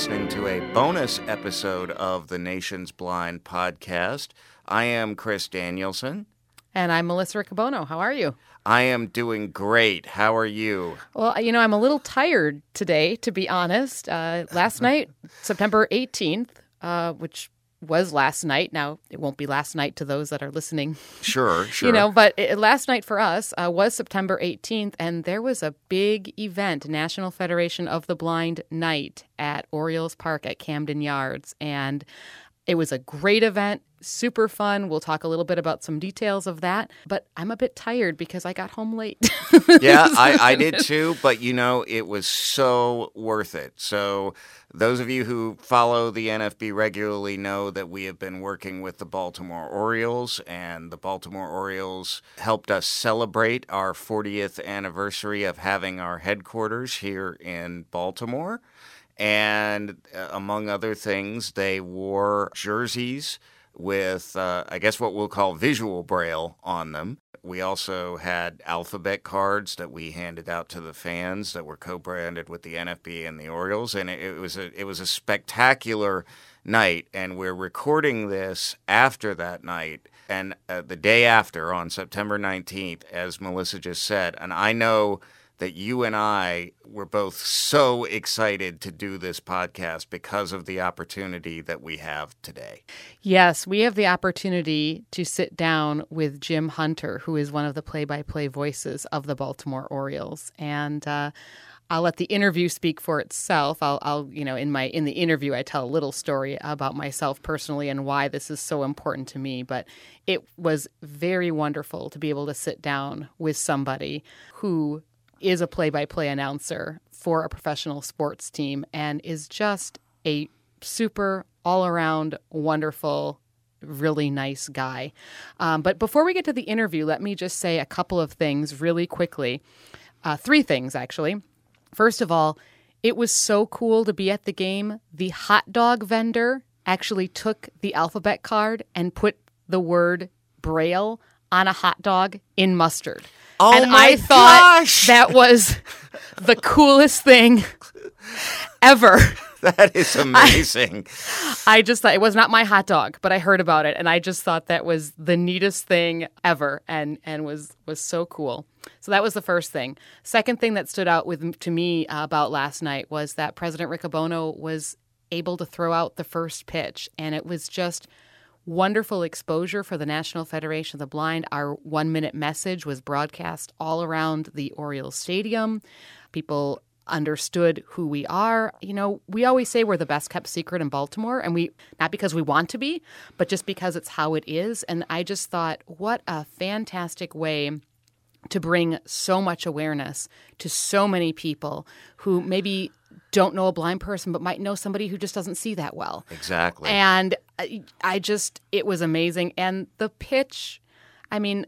everyone. You are listening to a bonus episode of the Nation's Blind podcast. I am Chris Danielson. And I'm Melissa Riccobono. How are you? I am doing great. How are you? Well, you know, I'm a little tired today, to be honest. Uh, last night, September 18th, uh, which was last night. Now, it won't be last night to those that are listening. Sure, sure. you know, but it, last night for us uh, was September 18th, and there was a big event, National Federation of the Blind Night at Orioles Park at Camden Yards. And it was a great event, super fun. We'll talk a little bit about some details of that. But I'm a bit tired because I got home late. yeah, I, I did too. But you know, it was so worth it. So, those of you who follow the NFB regularly know that we have been working with the Baltimore Orioles, and the Baltimore Orioles helped us celebrate our 40th anniversary of having our headquarters here in Baltimore. And uh, among other things, they wore jerseys with, uh, I guess, what we'll call visual braille on them. We also had alphabet cards that we handed out to the fans that were co-branded with the NFB and the Orioles, and it, it was a it was a spectacular night. And we're recording this after that night, and uh, the day after on September nineteenth, as Melissa just said, and I know that you and I were both so excited to do this podcast because of the opportunity that we have today. Yes, we have the opportunity to sit down with Jim Hunter, who is one of the play by play voices of the Baltimore Orioles. And, uh, I'll let the interview speak for itself. I'll, I'll, you know, in my in the interview, I tell a little story about myself personally and why this is so important to me. But it was very wonderful to be able to sit down with somebody who is a play by play announcer for a professional sports team and is just a super all around wonderful really nice guy. Um, but before we get to the interview, let me just say a couple of things really quickly. Uh, three things, actually. First of all, it was so cool to be at the game. The hot dog vendor actually took the alphabet card and put the word Braille on a hot dog in mustard. Oh and I thought gosh! that was the coolest thing ever. That is amazing. I just thought it was not my hot dog, but I heard about it and I just thought that was the neatest thing ever and and was was so cool. So that was the first thing. Second thing that stood out with to me uh, about last night was that President Riccobono was able to throw out the first pitch and it was just wonderful exposure for the National Federation of the Blind. Our one minute message was broadcast all around the Orioles Stadium. People understood who we are. You know, we always say we're the best kept secret in Baltimore, and we, not because we want to be, but just because it's how it is. And I just thought, what a fantastic way to bring so much awareness to so many people who maybe don't know a blind person but might know somebody who just doesn't see that well. Exactly. And I, I just it was amazing and the pitch I mean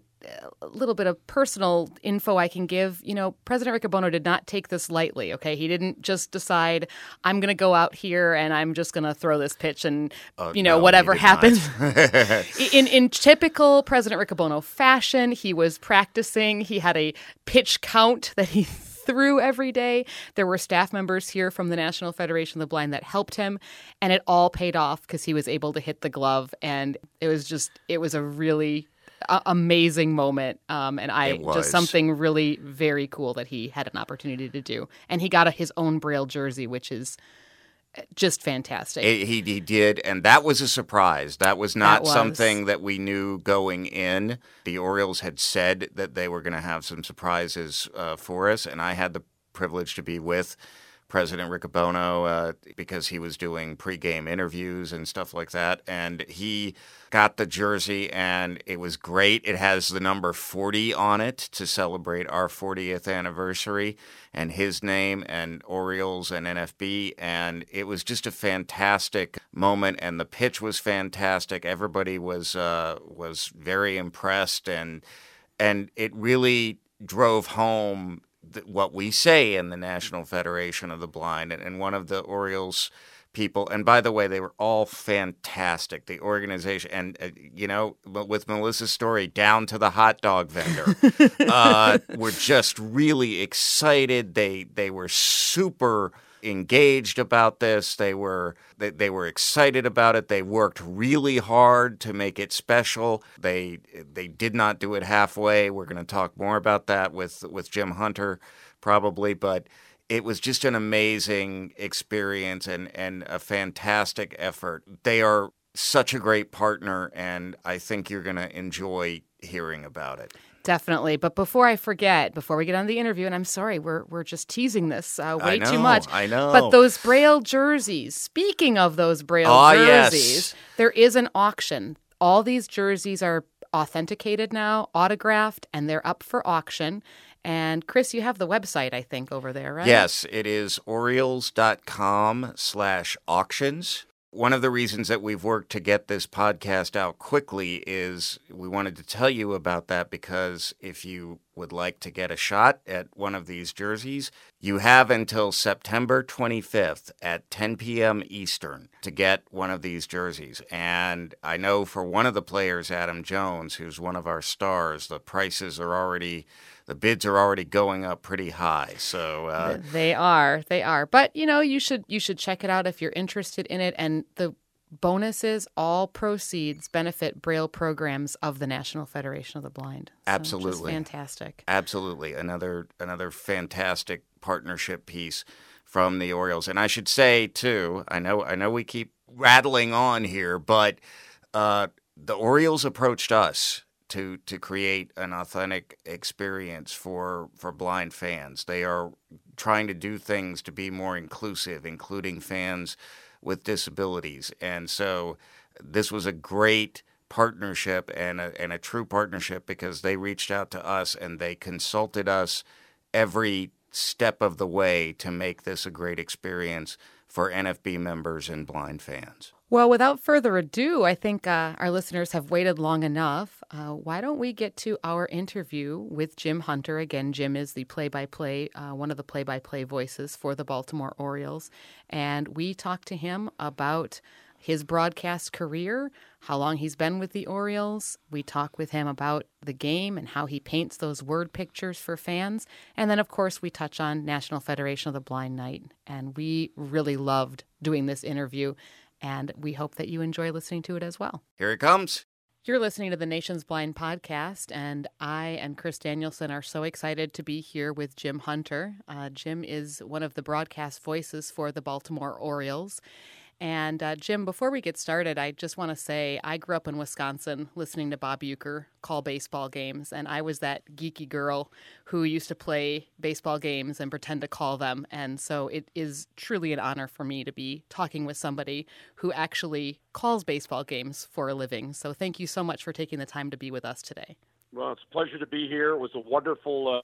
a little bit of personal info I can give. You know, President Riccobono did not take this lightly, okay? He didn't just decide, I'm going to go out here and I'm just going to throw this pitch and, Oh, you know, no, whatever happens. in, in typical President Riccobono fashion, he was practicing. He had a pitch count that he threw every day. There were staff members here from the National Federation of the Blind that helped him, and it all paid off because he was able to hit the glove. And it was just, it was a really a- amazing moment. Um, and I just something really very cool that he had an opportunity to do. And he got a, his own Braille jersey, which is just fantastic. He, he he did, and that was a surprise. That was not That was. something that we knew going in. The Orioles had said that they were going to have some surprises uh, for us, and I had the privilege to be with President Riccobono uh, because he was doing pregame interviews and stuff like that, and he got the jersey, and it was great. It has the number 40 on it to celebrate our 40th anniversary, and his name, and Orioles and NFB, and it was just a fantastic moment, and the pitch was fantastic. Everybody was uh, was very impressed, and and it really drove home th- what we say in the National Federation of the Blind, and, and one of the Orioles people. And by the way, they were all fantastic. The organization, and uh, you know, with Melissa's story, down to the hot dog vendor, uh, were just really excited. They they were super engaged about this. They were they, they were excited about it. They worked really hard to make it special. They they did not do it halfway. We're going to talk more about that with with Jim Hunter probably, but it was just an amazing experience and and a fantastic effort. They are such a great partner and I think you're going to enjoy hearing about it. Definitely. But before I forget, before we get on the interview, and I'm sorry, we're, we're just teasing this uh, way know, too much. I know. But those Braille jerseys, speaking of those Braille Ah, jerseys, yes. there is an auction. All these jerseys are authenticated now, autographed, and they're up for auction. And Chris, you have the website, I think, over there, right? Yes, it is Orioles.com slash auctions. One of the reasons that we've worked to get this podcast out quickly is we wanted to tell you about that because if you would like to get a shot at one of these jerseys, you have until September 25th at 10 p.m. Eastern to get one of these jerseys. And I know for one of the players, Adam Jones, who's one of our stars, the prices are already the bids are already going up pretty high. So uh, They are. They are. But you know, you should you should check it out if you're interested in it. And the bonuses, all proceeds benefit Braille programs of the National Federation of the Blind. So, Absolutely. fantastic. absolutely another another fantastic partnership piece from the Orioles. And I should say too, I know I know we keep rattling on here, but uh, the Orioles approached us to to create an authentic experience for for blind fans. They are trying to do things to be more inclusive, including fans with disabilities. And so this was a great partnership and a, and a true partnership because they reached out to us and they consulted us every step of the way to make this a great experience for NFB members and blind fans. Well, without further ado, I think uh, our listeners have waited long enough. Uh, why don't we get to our interview with Jim Hunter? Again, Jim is the play by play, one of the play by play voices for the Baltimore Orioles. And we talked to him about his broadcast career, how long he's been with the Orioles. We talk with him about the game and how he paints those word pictures for fans. And then, of course, we touch on National Federation of the Blind Night. And we really loved doing this interview. And we hope that you enjoy listening to it as well. Here it comes. You're listening to the Nation's Blind podcast, and I and Chris Danielson are so excited to be here with Jim Hunter. Uh, Jim is one of the broadcast voices for the Baltimore Orioles. And uh, Jim, before we get started, I just want to say I grew up in Wisconsin listening to Bob Uecker call baseball games, and I was that geeky girl who used to play baseball games and pretend to call them. And so it is truly an honor for me to be talking with somebody who actually calls baseball games for a living. So thank you so much for taking the time to be with us today. Well, it's a pleasure to be here. It was a wonderful uh,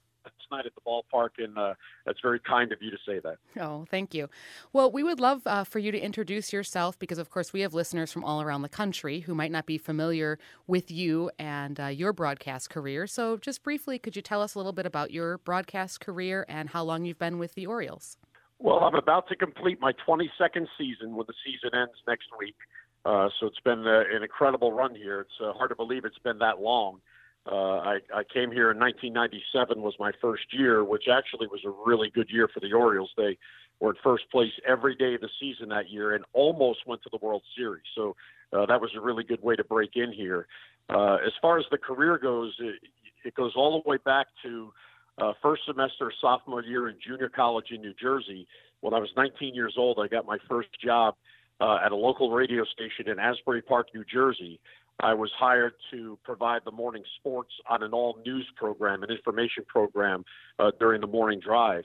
night at the ballpark, and uh, that's very kind of you to say that. Oh, thank you. Well, we would love uh, for you to introduce yourself because, of course, we have listeners from all around the country who might not be familiar with you and uh, your broadcast career. So, just briefly, could you tell us a little bit about your broadcast career and how long you've been with the Orioles? Well, I'm about to complete my 22nd season when the season ends next week. Uh, so it's been uh, an incredible run here. It's uh, hard to believe it's been that long. Uh, I, I came here in 1997 was my first year, which actually was a really good year for the Orioles. They were in first place every day of the season that year and almost went to the World Series. So uh, that was a really good way to break in here. Uh, as far as the career goes, it, it goes all the way back to uh, first semester sophomore year in junior college in New Jersey. When I was 19 years old, I got my first job uh, at a local radio station in Asbury Park, New Jersey. I was hired to provide the morning sports on an all news program, an information program uh, during the morning drive.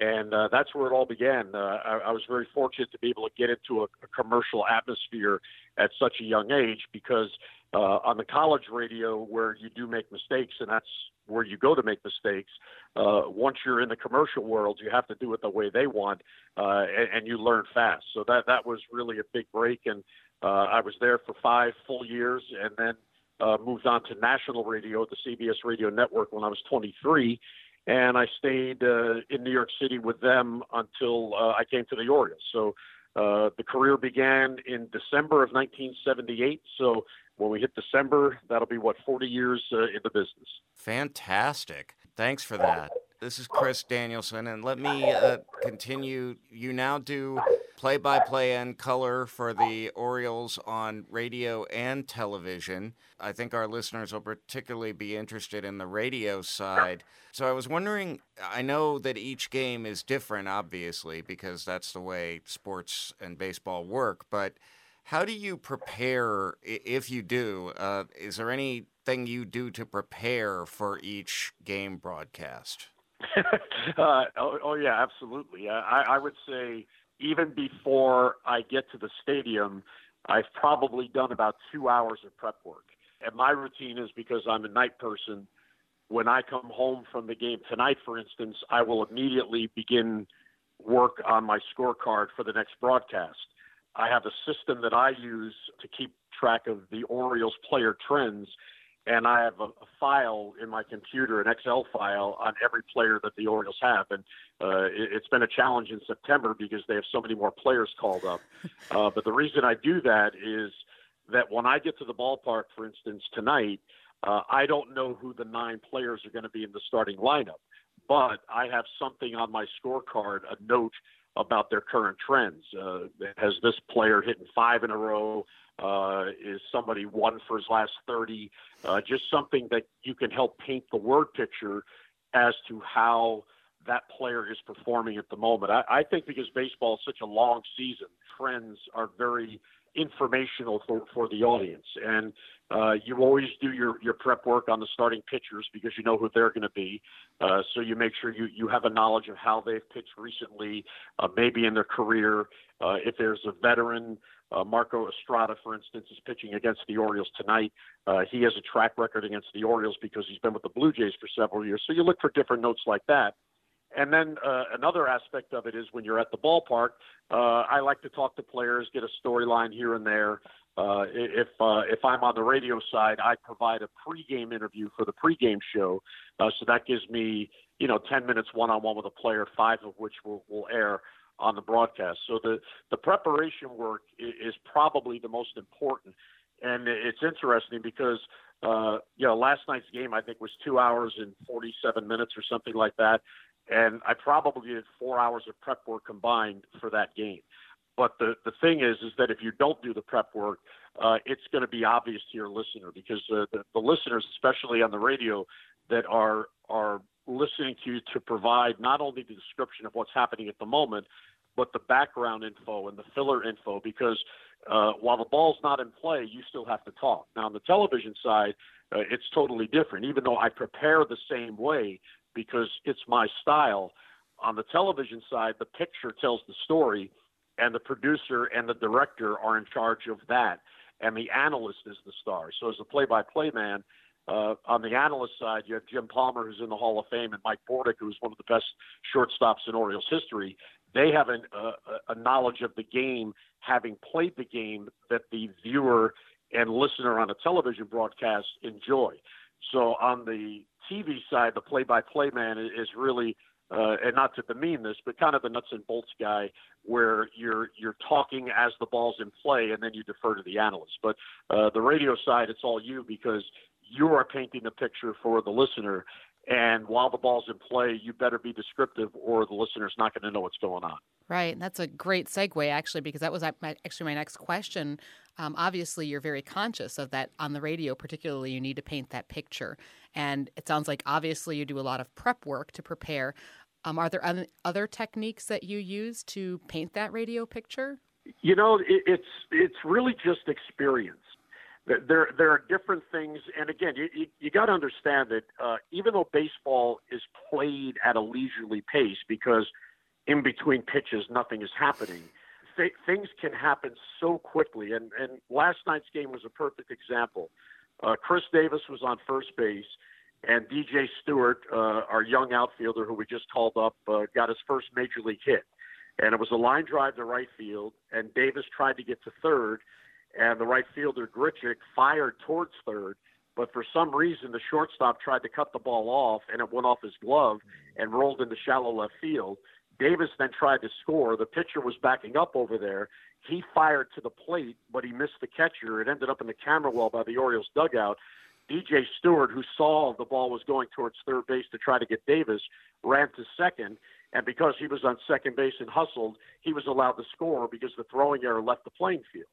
And uh, that's where it all began. Uh, I, I was very fortunate to be able to get into a, a commercial atmosphere at such a young age because uh, on the college radio, where you do make mistakes, and that's where you go to make mistakes, uh, once you're in the commercial world, you have to do it the way they want, uh, and, and you learn fast. So that that was really a big break, and uh, I was there for five full years, and then uh, moved on to national radio at the CBS Radio Network when I was 23, and I stayed uh, in New York City with them until uh, I came to the Orioles. So uh, the career began in December of 1978. So when we hit December, that'll be what 40 years uh, in the business. Fantastic. Thanks for that. This is Chris Danielson, and let me uh, continue. You now do play by play and color for the Orioles on radio and television. I think our listeners will particularly be interested in the radio side. So I was wondering I know that each game is different, obviously, because that's the way sports and baseball work, but how do you prepare, if you do? Uh, is there anything you do to prepare for each game broadcast? uh, oh, oh, yeah, absolutely. I, I would say even before I get to the stadium, I've probably done about two hours of prep work. And my routine is because I'm a night person. When I come home from the game tonight, for instance, I will immediately begin work on my scorecard for the next broadcast. I have a system that I use to keep track of the Orioles player trends, and I have a, a file in my computer, an Excel file on every player that the Orioles have. And uh, it, it's been a challenge in September because they have so many more players called up. Uh, but the reason I do that is that when I get to the ballpark, for instance, tonight, uh, I don't know who the nine players are going to be in the starting lineup, but I have something on my scorecard, a note about their current trends. Uh, has this player hitting five in a row? Uh, is somebody one for his last 30? Uh, just something that you can help paint the word picture as to how that player is performing at the moment. I, I think because baseball is such a long season, trends are very informational for, for the audience. And uh, you always do your, your prep work on the starting pitchers because you know who they're going to be. Uh, so you make sure you, you have a knowledge of how they've pitched recently, uh, maybe in their career. Uh, if there's a veteran, uh, Marco Estrada, for instance, is pitching against the Orioles tonight. Uh, he has a track record against the Orioles because he's been with the Blue Jays for several years. So you look for different notes like that. And then uh, another aspect of it is when you're at the ballpark, uh, I like to talk to players, get a storyline here and there. Uh, if uh, if I'm on the radio side, I provide a pregame interview for the pregame show, uh, so that gives me you know 10 minutes one-on-one with a player, five of which will, will air on the broadcast. So the the preparation work is probably the most important, and it's interesting because uh, you know last night's game I think was two hours and 47 minutes or something like that and I probably did four hours of prep work combined for that game. But the the thing is, is that if you don't do the prep work, uh, it's going to be obvious to your listener because uh, the the listeners, especially on the radio, that are are listening to you to provide not only the description of what's happening at the moment, but the background info and the filler info because uh, while the ball's not in play, you still have to talk. Now, on the television side, uh, it's totally different. Even though I prepare the same way, because it's my style. On the television side, the picture tells the story, and the producer and the director are in charge of that, and the analyst is the star. So, as a play-by-play man, uh, on the analyst side, you have Jim Palmer, who's in the Hall of Fame, and Mike Bordick, who's one of the best shortstops in Orioles history. They have an, uh, a knowledge of the game, having played the game, that the viewer and listener on a television broadcast enjoy. So on the TV side, the play-by-play man is really, uh, and not to demean this, but kind of the nuts and bolts guy, where you're you're talking as the ball's in play, and then you defer to the analyst. But uh, the radio side, it's all you because you are painting the picture for the listener. And while the ball's in play, you better be descriptive, or the listener's not going to know what's going on. Right. And that's a great segue, actually, because that was actually my next question. Um, obviously, you're very conscious of that on the radio, particularly, you need to paint that picture. And it sounds like obviously you do a lot of prep work to prepare. Um, are there other techniques that you use to paint that radio picture? You know, it, it's it's really just experience. There there are different things, and again, you you, you got to understand that uh, even though baseball is played at a leisurely pace because in between pitches nothing is happening th- things can happen so quickly. And, and last night's game was a perfect example. Uh, Chris Davis was on first base, and DJ Stewart, uh, our young outfielder who we just called up, uh, got his first major league hit. And it was a line drive to right field, and Davis tried to get to third, and the right fielder, Grichuk, fired towards third. But for some reason, the shortstop tried to cut the ball off, and it went off his glove and rolled into shallow left field. Davis then tried to score. The pitcher was backing up over there. He fired to the plate, but he missed the catcher. It ended up in the camera well by the Orioles dugout. DJ Stewart, who saw the ball was going towards third base to try to get Davis, ran to second. And because he was on second base and hustled, he was allowed to score because the throwing error left the playing field.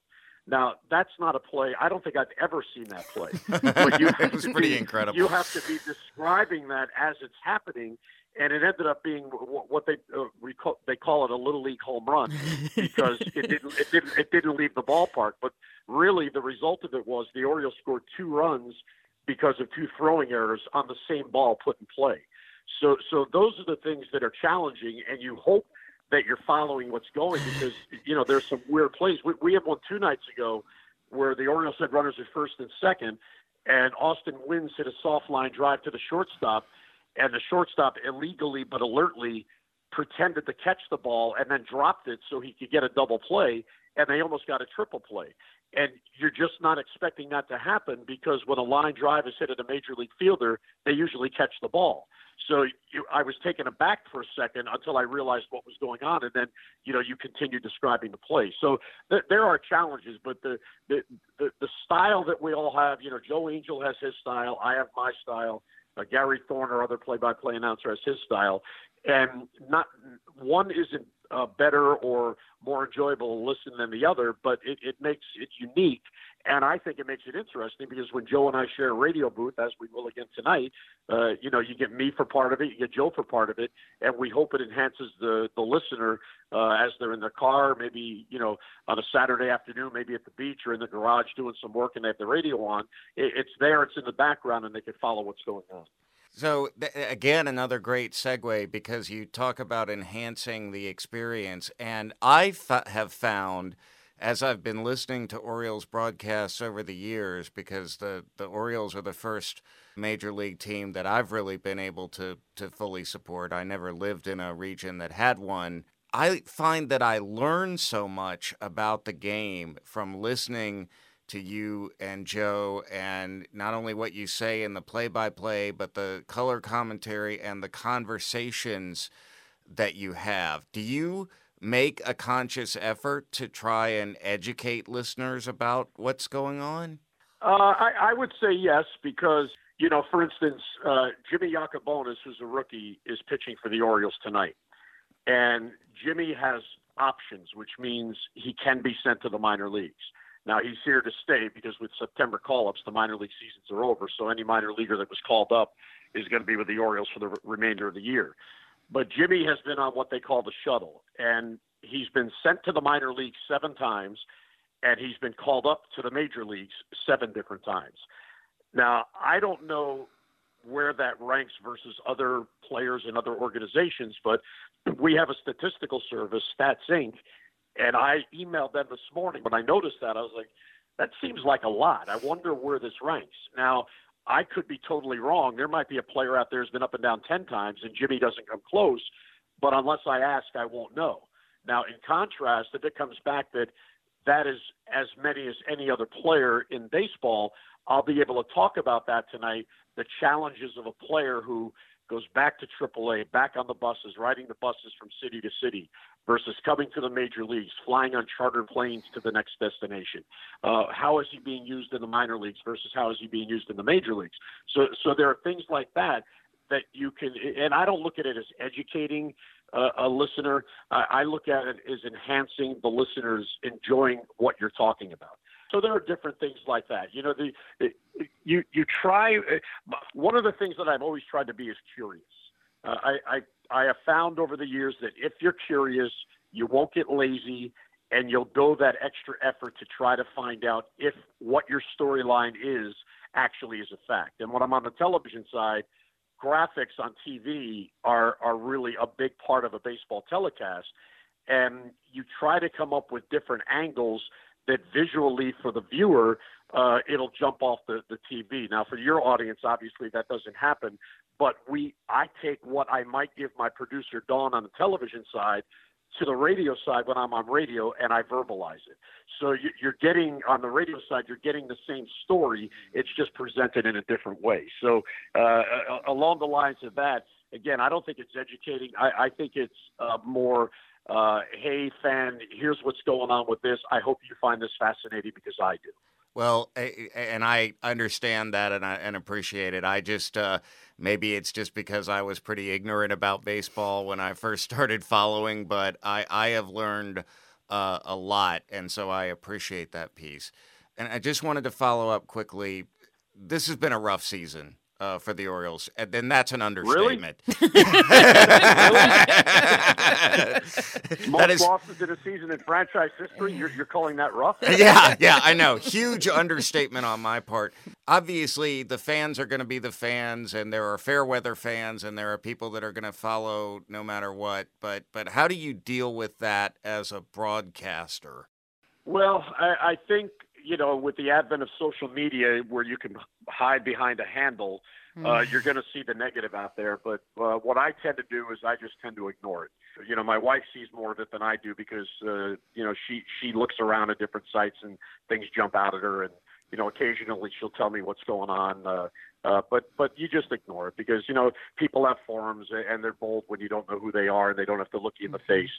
Now, that's not a play. I don't think I've ever seen that play. But you it was pretty be, incredible. You have to be describing that as it's happening, and it ended up being what they uh, recall, they call it a little league home run because it didn't it didn't it didn't leave the ballpark. But really, the result of it was the Orioles scored two runs because of two throwing errors on the same ball put in play. So so those are the things that are challenging, and you hope that you're following what's going because you know there's some weird plays. We, we had one two nights ago where the Orioles had runners at first and second, and Austin Wynns hit a soft line drive to the shortstop, and the shortstop illegally but alertly pretended to catch the ball and then dropped it so he could get a double play, and they almost got a triple play. And you're just not expecting that to happen because when a line drive is hit at a major league fielder, they usually catch the ball. So you, I was taken aback for a second until I realized what was going on, and then you know you continue describing the play. So th- there are challenges, but the, the the the style that we all have, you know, Joe Angel has his style, I have my style, uh, Gary Thorne, our other play-by-play announcer, has his style, and not one isn't uh, better or more enjoyable to listen than the other, but it, it makes it unique. And I think it makes it interesting because when Joe and I share a radio booth, as we will again tonight, uh, you know, you get me for part of it, you get Joe for part of it, and we hope it enhances the the listener uh, as they're in their car, maybe you know, on a Saturday afternoon, maybe at the beach or in the garage doing some work, and they have the radio on. It, it's there, it's in the background, and they can follow what's going on. So th- again, another great segue because you talk about enhancing the experience, and I have found as I've been listening to Orioles broadcasts over the years, because the, the Orioles are the first major league team that I've really been able to, to fully support. I never lived in a region that had one. I find that I learn so much about the game from listening to you and Joe, and not only what you say in the play by play, but the color commentary and the conversations that you have. Do you make a conscious effort to try and educate listeners about what's going on? Uh, I, I, would say yes, because, you know, for instance, uh, Jimmy Yacabonis, who's a rookie, is pitching for the Orioles tonight. And Jimmy has options, which means he can be sent to the minor leagues. Now he's here to stay because with September call-ups, the minor league seasons are over. So any minor leaguer that was called up is going to be with the Orioles for the remainder of the year. But Jimmy has been on what they call the shuttle, and he's been sent to the minor leagues seven times, and he's been called up to the major leagues seven different times. Now, I don't know where that ranks versus other players and other organizations, but we have a statistical service, Stats Inc., and I emailed them this morning. When I noticed that, I was like, that seems like a lot. I wonder where this ranks. Now, I could be totally wrong. There might be a player out there who's been up and down 10 times and Jimmy doesn't come close, but unless I ask, I won't know. Now, in contrast, if it comes back that that is as many as any other player in baseball, I'll be able to talk about that tonight. The challenges of a player who goes back to AAA, back on the buses, riding the buses from city to city, versus coming to the major leagues, flying on chartered planes to the next destination. Uh, how is he being used in the minor leagues versus how is he being used in the major leagues? So, so there are things like that that you can, and I don't look at it as educating uh, a listener. I, I look at it as enhancing the listeners enjoying what you're talking about. So there are different things like that. You know, the, the you you try. Uh, one of the things that I've always tried to be is curious. Uh, I, I I have found over the years that if you're curious, you won't get lazy, and you'll go that extra effort to try to find out if what your storyline is actually is a fact. And when I'm on the television side, graphics on TV are are really a big part of a baseball telecast, and you try to come up with different angles that visually for the viewer uh, it'll jump off the, the TV. Now, for your audience, obviously that doesn't happen, but we I take what I might give my producer Dawn on the television side to the radio side when I'm on radio and I verbalize it. So you're getting on the radio side, you're getting the same story. It's just presented in a different way. So uh, along the lines of that, again, I don't think it's educating. I, I think it's uh, more uh, hey, fan, here's what's going on with this. I hope you find this fascinating because I do. Well, and I understand that and I and appreciate it. I just uh, maybe it's just because I was pretty ignorant about baseball when I first started following, but I I have learned uh, a lot, and so I appreciate that piece. And I just wanted to follow up quickly. This has been a rough season uh, for the Orioles, and then that's an understatement. Really? Most is, losses in a season in franchise history. You're, you're calling that rough? yeah, yeah, I know. Huge understatement on my part. Obviously, the fans are going to be the fans, and there are fair weather fans, and there are people that are going to follow no matter what. But but how do you deal with that as a broadcaster? Well, I, I think you know, with the advent of social media where you can hide behind a handle, uh, mm. you're going to see the negative out there. But uh, what I tend to do is I just tend to ignore it. You know, my wife sees more of it than I do because, uh, you know, she, she looks around at different sites and things jump out at her. And, you know, occasionally she'll tell me what's going on. Uh, uh, but but you just ignore it because you know people have forums and they're bold when you don't know who they are and they don't have to look you in the mm-hmm. face.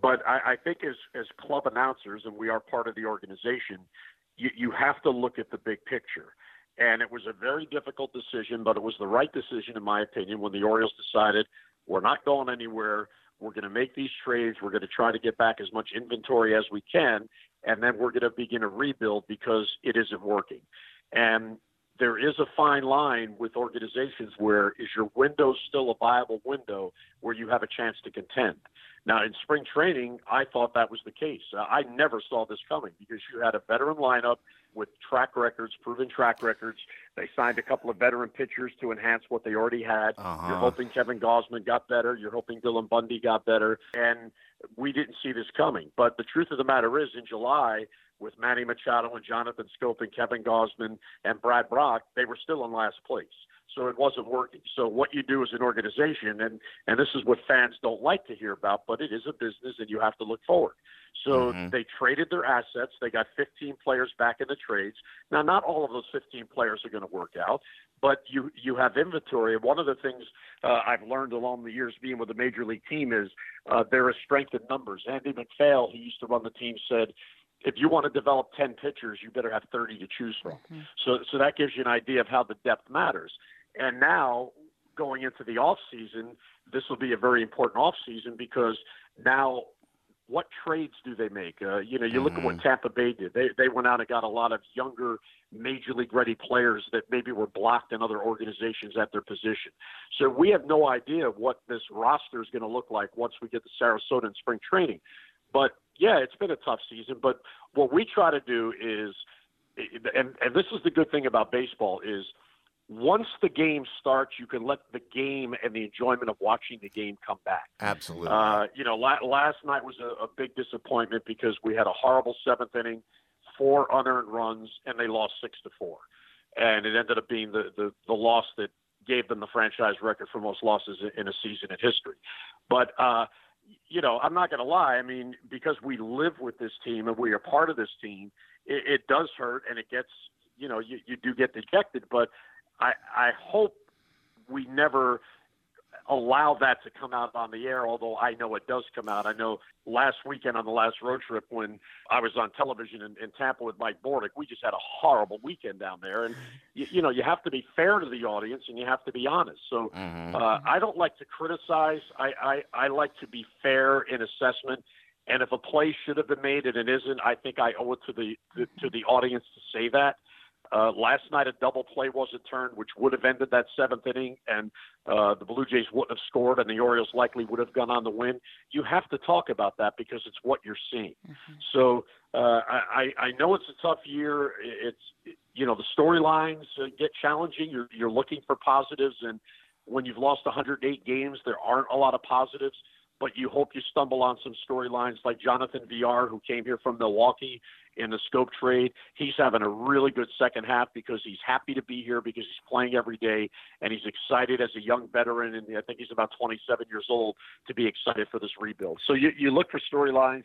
But I, I think as as club announcers and we are part of the organization, you, you have to look at the big picture. And it was a very difficult decision, but it was the right decision, in my opinion, when the Orioles decided we're not going anywhere. We're going to make these trades. We're going to try to get back as much inventory as we can. And then we're going to begin a rebuild because it isn't working. And there is a fine line with organizations where is your window still a viable window where you have a chance to contend? Now, in spring training, I thought that was the case. Uh, I never saw this coming because you had a veteran lineup with track records, proven track records. They signed a couple of veteran pitchers to enhance what they already had. Uh-huh. You're hoping Kevin Gausman got better. You're hoping Dylan Bundy got better. And we didn't see this coming. But the truth of the matter is, in July, with Manny Machado and Jonathan Schoop and Kevin Gausman and Brad Brach, they were still in last place so it wasn't working. So what you do as an organization, and and this is what fans don't like to hear about, but it is a business, and you have to look forward. So mm-hmm. they traded their assets. They got 15 players back in the trades. Now, not all of those 15 players are going to work out, but you you have inventory. And one of the things uh, I've learned along the years being with a major league team is uh, there is strength in numbers. Andy MacPhail, who used to run the team, said if you want to develop 10 pitchers, you better have 30 to choose from. Mm-hmm. So, so that gives you an idea of how the depth matters. And now going into the off season, this will be a very important off season because now what trades do they make? Uh, you know, you mm-hmm. look at what mm-hmm. Tampa Bay did. They they went out and got a lot of younger major league ready players that maybe were blocked in other organizations at their position. So we have no idea what this roster is going to look like once we get to Sarasota in spring training. But yeah, it's been a tough season. But what we try to do is, and and this is the good thing about baseball is once the game starts, you can let the game and the enjoyment of watching the game come back. Absolutely. Uh, you know, la- last night was a, a big disappointment because we had a horrible seventh inning, four unearned runs, and they lost six to four, and it ended up being the the, the loss that gave them the franchise record for most losses in a season in history. But uh, you know, I'm not going to lie. I mean, because we live with this team and we are part of this team, it, it does hurt and it gets, you know, you, you do get dejected. But I, I hope we never allow that to come out on the air, although I know it does come out. I know last weekend on the last road trip when I was on television in, in Tampa with Mike Bordick, we just had a horrible weekend down there. And, you, you know, you have to be fair to the audience and you have to be honest. So mm-hmm. uh, I don't like to criticize. I, I, I like to be fair in assessment. And if a play should have been made and it isn't, I think I owe it to the, the to the audience to say that. Uh, last night, a double play wasn't turned, which would have ended that seventh inning, and uh, the Blue Jays wouldn't have scored, and the Orioles likely would have gone on the win. You have to talk about that because it's what you're seeing. Mm-hmm. So uh, I, I know it's a tough year. It's you know the storylines uh, get challenging. You're you're looking for positives, and when you've lost 108 games, there aren't a lot of positives but you hope you stumble on some storylines like Jonathan Villar, who came here from Milwaukee in the Schoop trade. He's having a really good second half because he's happy to be here because he's playing every day and he's excited as a young veteran. And I think he's about 27 years old to be excited for this rebuild. So you, you look for storylines.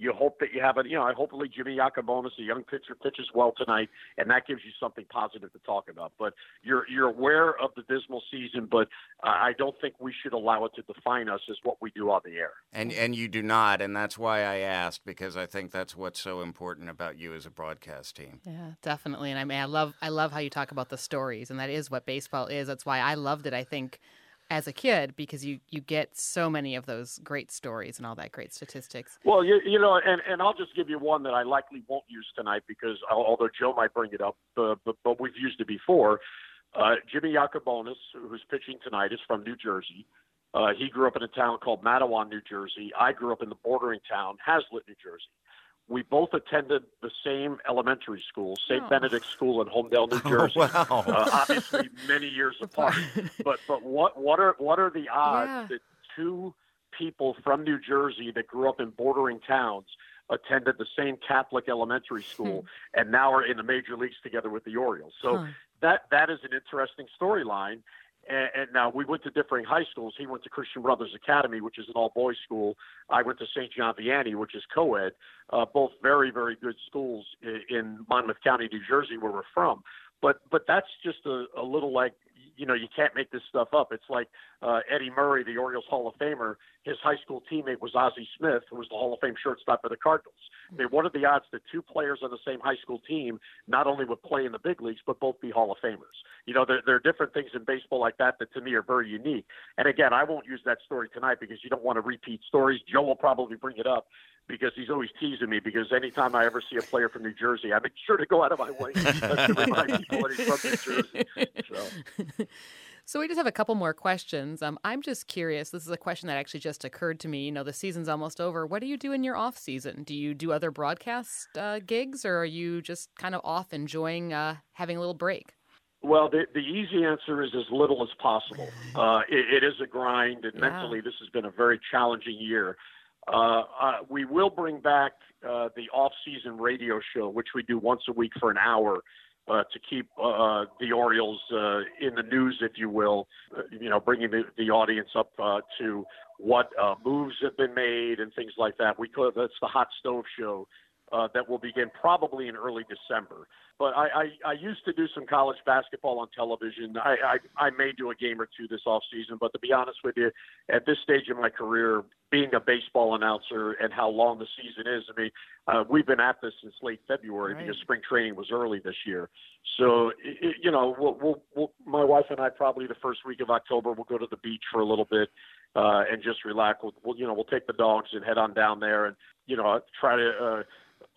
You hope that you have a, you know, hopefully Jimmy Yacabonis, a young pitcher, pitches well tonight, and that gives you something positive to talk about. But you're you're aware of the dismal season, but uh, I don't think we should allow it to define us as what we do on the air. And and you do not, and that's why I asked because I think that's what's so important about you as a broadcast team. Yeah, definitely. And I mean, I love I love how you talk about the stories, and that is what baseball is. That's why I loved it. I think as a kid because you you get so many of those great stories and all that great statistics. Well, you, you know, and and I'll just give you one that I likely won't use tonight because although Joe might bring it up, uh, but but we've used it before. Uh, Jimmy Yacabonis, who's pitching tonight, is from New Jersey. Uh, he grew up in a town called Matawan, New Jersey. I grew up in the bordering town, Hazlet, New Jersey we both attended the same elementary school, St. Oh. Benedict School in Holmdel, New oh, Jersey. Oh, wow. uh, obviously, many years apart. But but what what are what are the odds yeah. that two people from New Jersey that grew up in bordering towns attended the same Catholic elementary school hmm. and now are in the major leagues together with the Orioles? So huh. that that is an interesting storyline. And, and now we went to differing high schools. He went to Christian Brothers Academy, which is an all boys school. I went to St. John Vianney, which is co ed. Uh, both very, very good schools in, in Monmouth County, New Jersey, where we're from. But but that's just a, a little like you know, you can't make this stuff up. It's like uh, Eddie Murray, the Orioles Hall of Famer. His high school teammate was Ozzie Smith, who was the Hall of Fame shortstop for the Cardinals. I mean, what are the odds that two players on the same high school team not only would play in the big leagues, but both be Hall of Famers? You know, there, there are different things in baseball like that that to me are very unique. And again, I won't use that story tonight because you don't want to repeat stories. Joe will probably bring it up because he's always teasing me because anytime I ever see a player from New Jersey, I make sure to go out of my way to remind people that he's from New Jersey. So. So we just have a couple more questions. Um, I'm just curious. This is a question that actually just occurred to me. You know, the season's almost over. What do you do in your off season? Do you do other broadcast uh, gigs, or are you just kind of off enjoying uh, having a little break? Well, the, the easy answer is as little as possible. Uh, it, it is a grind, and yeah. mentally, this has been a very challenging year. Uh, uh, we will bring back uh, the off-season radio show, which we do once a week for an hour uh, to keep uh, the Orioles uh, in the news, if you will. Uh, you know, bringing the, the audience up uh, to what uh, moves have been made and things like that. We call that's the hot stove show uh, that will begin probably in early December. But I, I, I used to do some college basketball on television. I, I, I may do a game or two this off season, but to be honest with you, at this stage of my career, being a baseball announcer and how long the season is, I mean, uh, we've been at this since late February right. because spring training was early this year. So, it, you know, we'll, we'll, we'll, my wife and I probably the first week of October, we'll go to the beach for a little bit uh, and just relax. We'll, we'll, you know, we'll take the dogs and head on down there and, you know, try to, uh,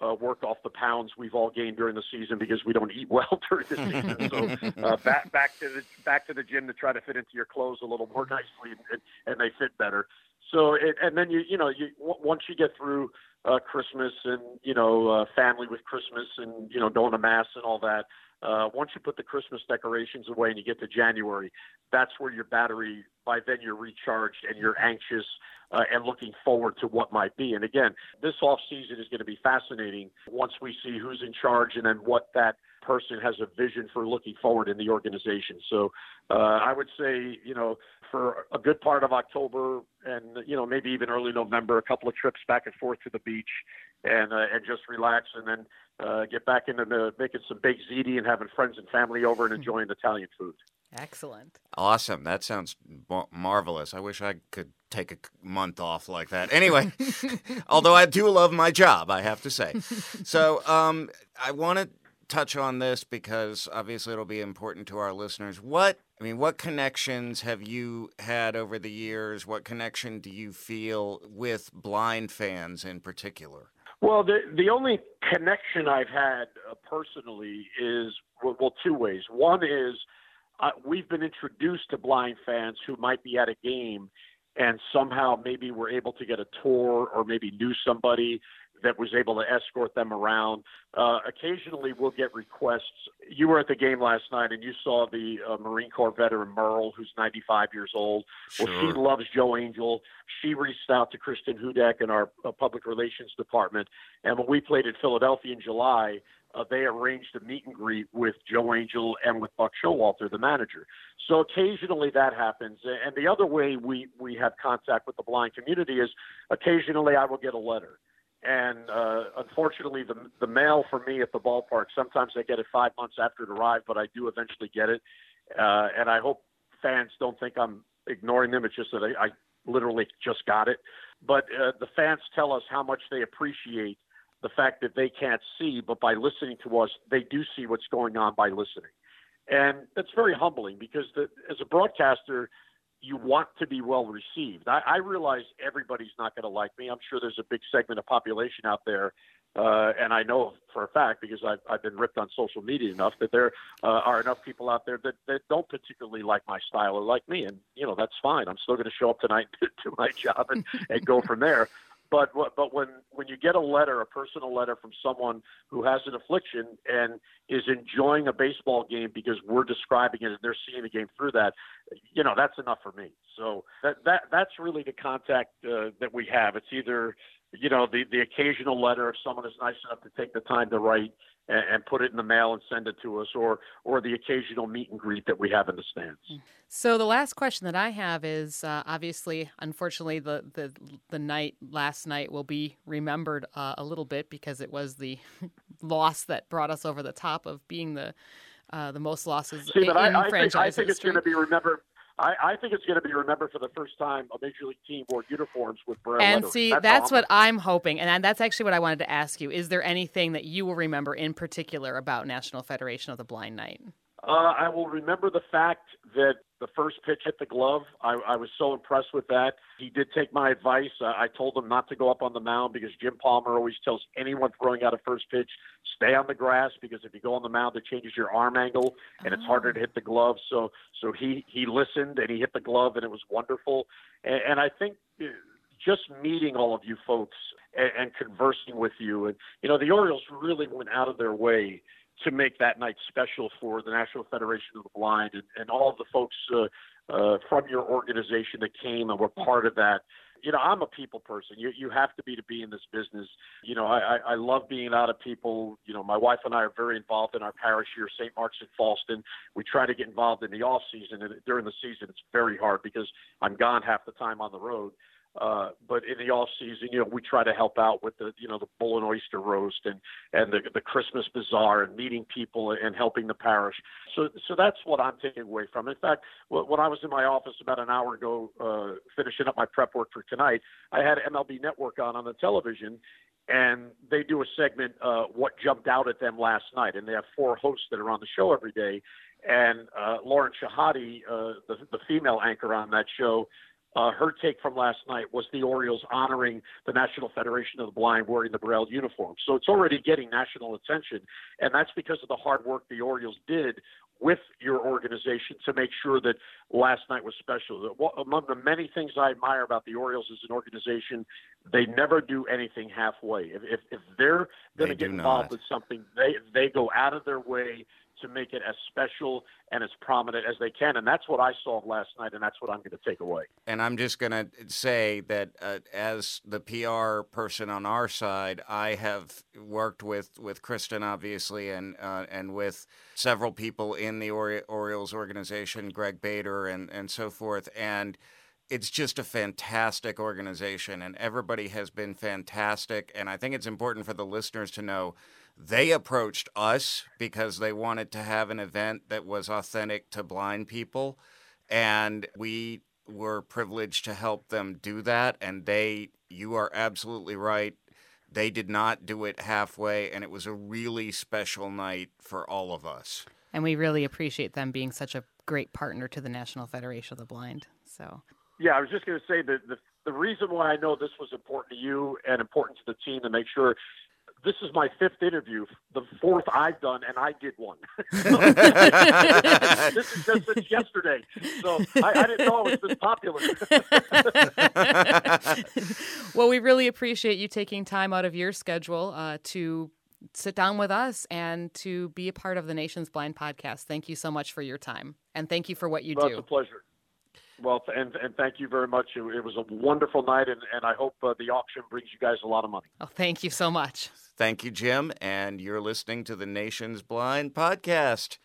uh, work off the pounds we've all gained during the season because we don't eat well during the season. so uh, back back to the back to the gym to try to fit into your clothes a little more nicely and, and, and they fit better. So it, and then you you know you once you get through uh, Christmas and you know uh, family with Christmas and you know going to mass and all that. Uh, once you put the Christmas decorations away and you get to January, that's where your battery. By then you're recharged and you're anxious uh, and looking forward to what might be. And again, this off season is going to be fascinating once we see who's in charge and then what that person has a vision for looking forward in the organization. So uh, I would say, you know, for a good part of October and you know maybe even early November, a couple of trips back and forth to the beach and uh, and just relax and then uh, get back into the, making some baked ziti and having friends and family over and enjoying Italian food. Excellent. Awesome. That sounds marvelous. I wish I could take a month off like that. Anyway, although I do love my job, I have to say. So um, I want to touch on this because obviously it'll be important to our listeners. What I mean, what connections have you had over the years? What connection do you feel with blind fans in particular? Well, the the only connection I've had uh, personally is well, two ways. One is uh, we've been introduced to blind fans who might be at a game and somehow maybe we're able to get a tour or maybe knew somebody that was able to escort them around. Uh, occasionally, we'll get requests. You were at the game last night, and you saw the uh, Marine Corps veteran Merle, who's 95 years old. Sure. Well, she loves Joe Angel. She reached out to Kristen Hudak in our uh, public relations department, and when we played in Philadelphia in July, uh, they arranged a meet and greet with Joe Angel and with Buck Showalter, the manager. So occasionally that happens. And the other way we, we have contact with the blind community is occasionally I will get a letter and uh, unfortunately, the the mail for me at the ballpark sometimes I get it five months after it arrived, but I do eventually get it, uh, and I hope fans don't think I'm ignoring them. It's just that I, I literally just got it. But uh, the fans tell us how much they appreciate the fact that they can't see, but by listening to us, they do see what's going on by listening. And that's very humbling because the, as a broadcaster, you want to be well received. I, I realize everybody's not going to like me. I'm sure there's a big segment of population out there, uh, and I know for a fact because I've, I've been ripped on social media enough that there uh, are enough people out there that, that don't particularly like my style or like me, and you know that's fine. I'm still going to show up tonight to, to my job and, and go from there. But but when when you get a letter, a personal letter from someone who has an affliction and is enjoying a baseball game because we're describing it and they're seeing the game through that, you know that's enough for me. So that that that's really the contact uh, that we have. It's either you know the the occasional letter if someone is nice enough to take the time to write and, and, put it in the mail and send it to us, or or the occasional meet and greet that we have in the stands. So the last question that I have is uh, obviously, unfortunately, the, the the night last night will be remembered uh, a little bit because it was the loss that brought us over the top of being the uh, the most losses See, in, but I, I franchise think, I think it's going to be remembered I, I think it's going to be remembered for the first time a major league team wore uniforms with braille And lettering. see, that's, that's, what I'm hoping, and that's actually what I wanted to ask you. Is there anything that you will remember in particular about National Federation of the Blind Night? Uh, I will remember the fact that the first pitch hit the glove. I, I was so impressed with that. He did take my advice. Uh, I told him not to go up on the mound because Jim Palmer always tells anyone throwing out a first pitch, stay on the grass because if you go on the mound, it changes your arm angle and it's harder to hit the glove. So, so he he listened and he hit the glove and it was wonderful. And, and I think. Uh, just meeting all of you folks and, and conversing with you, and you know, the Orioles really went out of their way to make that night special for the National Federation of the Blind and, and all the folks uh, uh, from your organization that came and were part of that. You know, I'm a people person. You you have to be to be in this business. You know, I, I love being out of people. You know, my wife and I are very involved in our parish here, St. Mark's in Falston. We try to get involved in the off season, and during the season, it's very hard because I'm gone half the time on the road. Uh, but in the off season, you know, we try to help out with the, you know, the bull and oyster roast and and the the Christmas bazaar and meeting people and helping the parish. So so that's what I'm taking away from. In fact, when I was in my office about an hour ago, uh, finishing up my prep work for tonight, I had MLB Network on on the television, and they do a segment, uh, what jumped out at them last night, and they have four hosts that are on the show every day, and uh, Lauren Shehadi, uh, the the female anchor on that show uh, her take from last night was the Orioles honoring the National Federation of the Blind wearing the Braille uniform. So it's already getting national attention, and that's because of the hard work the Orioles did with your organization to make sure that last night was special. Among the many things I admire about the Orioles as an organization, they never do anything halfway. If, if, if they're going to get involved not. with something, they they go out of their way to make it as special and as prominent as they can. And that's what I saw last night, and that's what I'm going to take away. And I'm just going to say that uh, as the PR person on our side, I have worked with, with Kristen, obviously, and uh, and with several people in the Ori- Orioles organization, Greg Bader, and, and so forth. And it's just a fantastic organization, and everybody has been fantastic. And I think it's important for the listeners to know they approached us because they wanted to have an event that was authentic to blind people. And we were privileged to help them do that. And they, you are absolutely right. They did not do it halfway. And it was a really special night for all of us. And we really appreciate them being such a great partner to the National Federation of the Blind. So, yeah, I was just going to say that the, the reason why I know this was important to you and important to the team to make sure this is my fifth interview, the fourth I've done, and I did one. this is just since yesterday, so I, I didn't know it was this popular. well, we really appreciate you taking time out of your schedule uh, to sit down with us and to be a part of the Nation's Blind podcast. Thank you so much for your time, and thank you for what you well, do. It's a pleasure. Well, and and thank you very much. It, it was a wonderful night, and, and I hope uh, the auction brings you guys a lot of money. Oh, thank you so much. Thank you, Jim. And you're listening to the Nation's Blind podcast.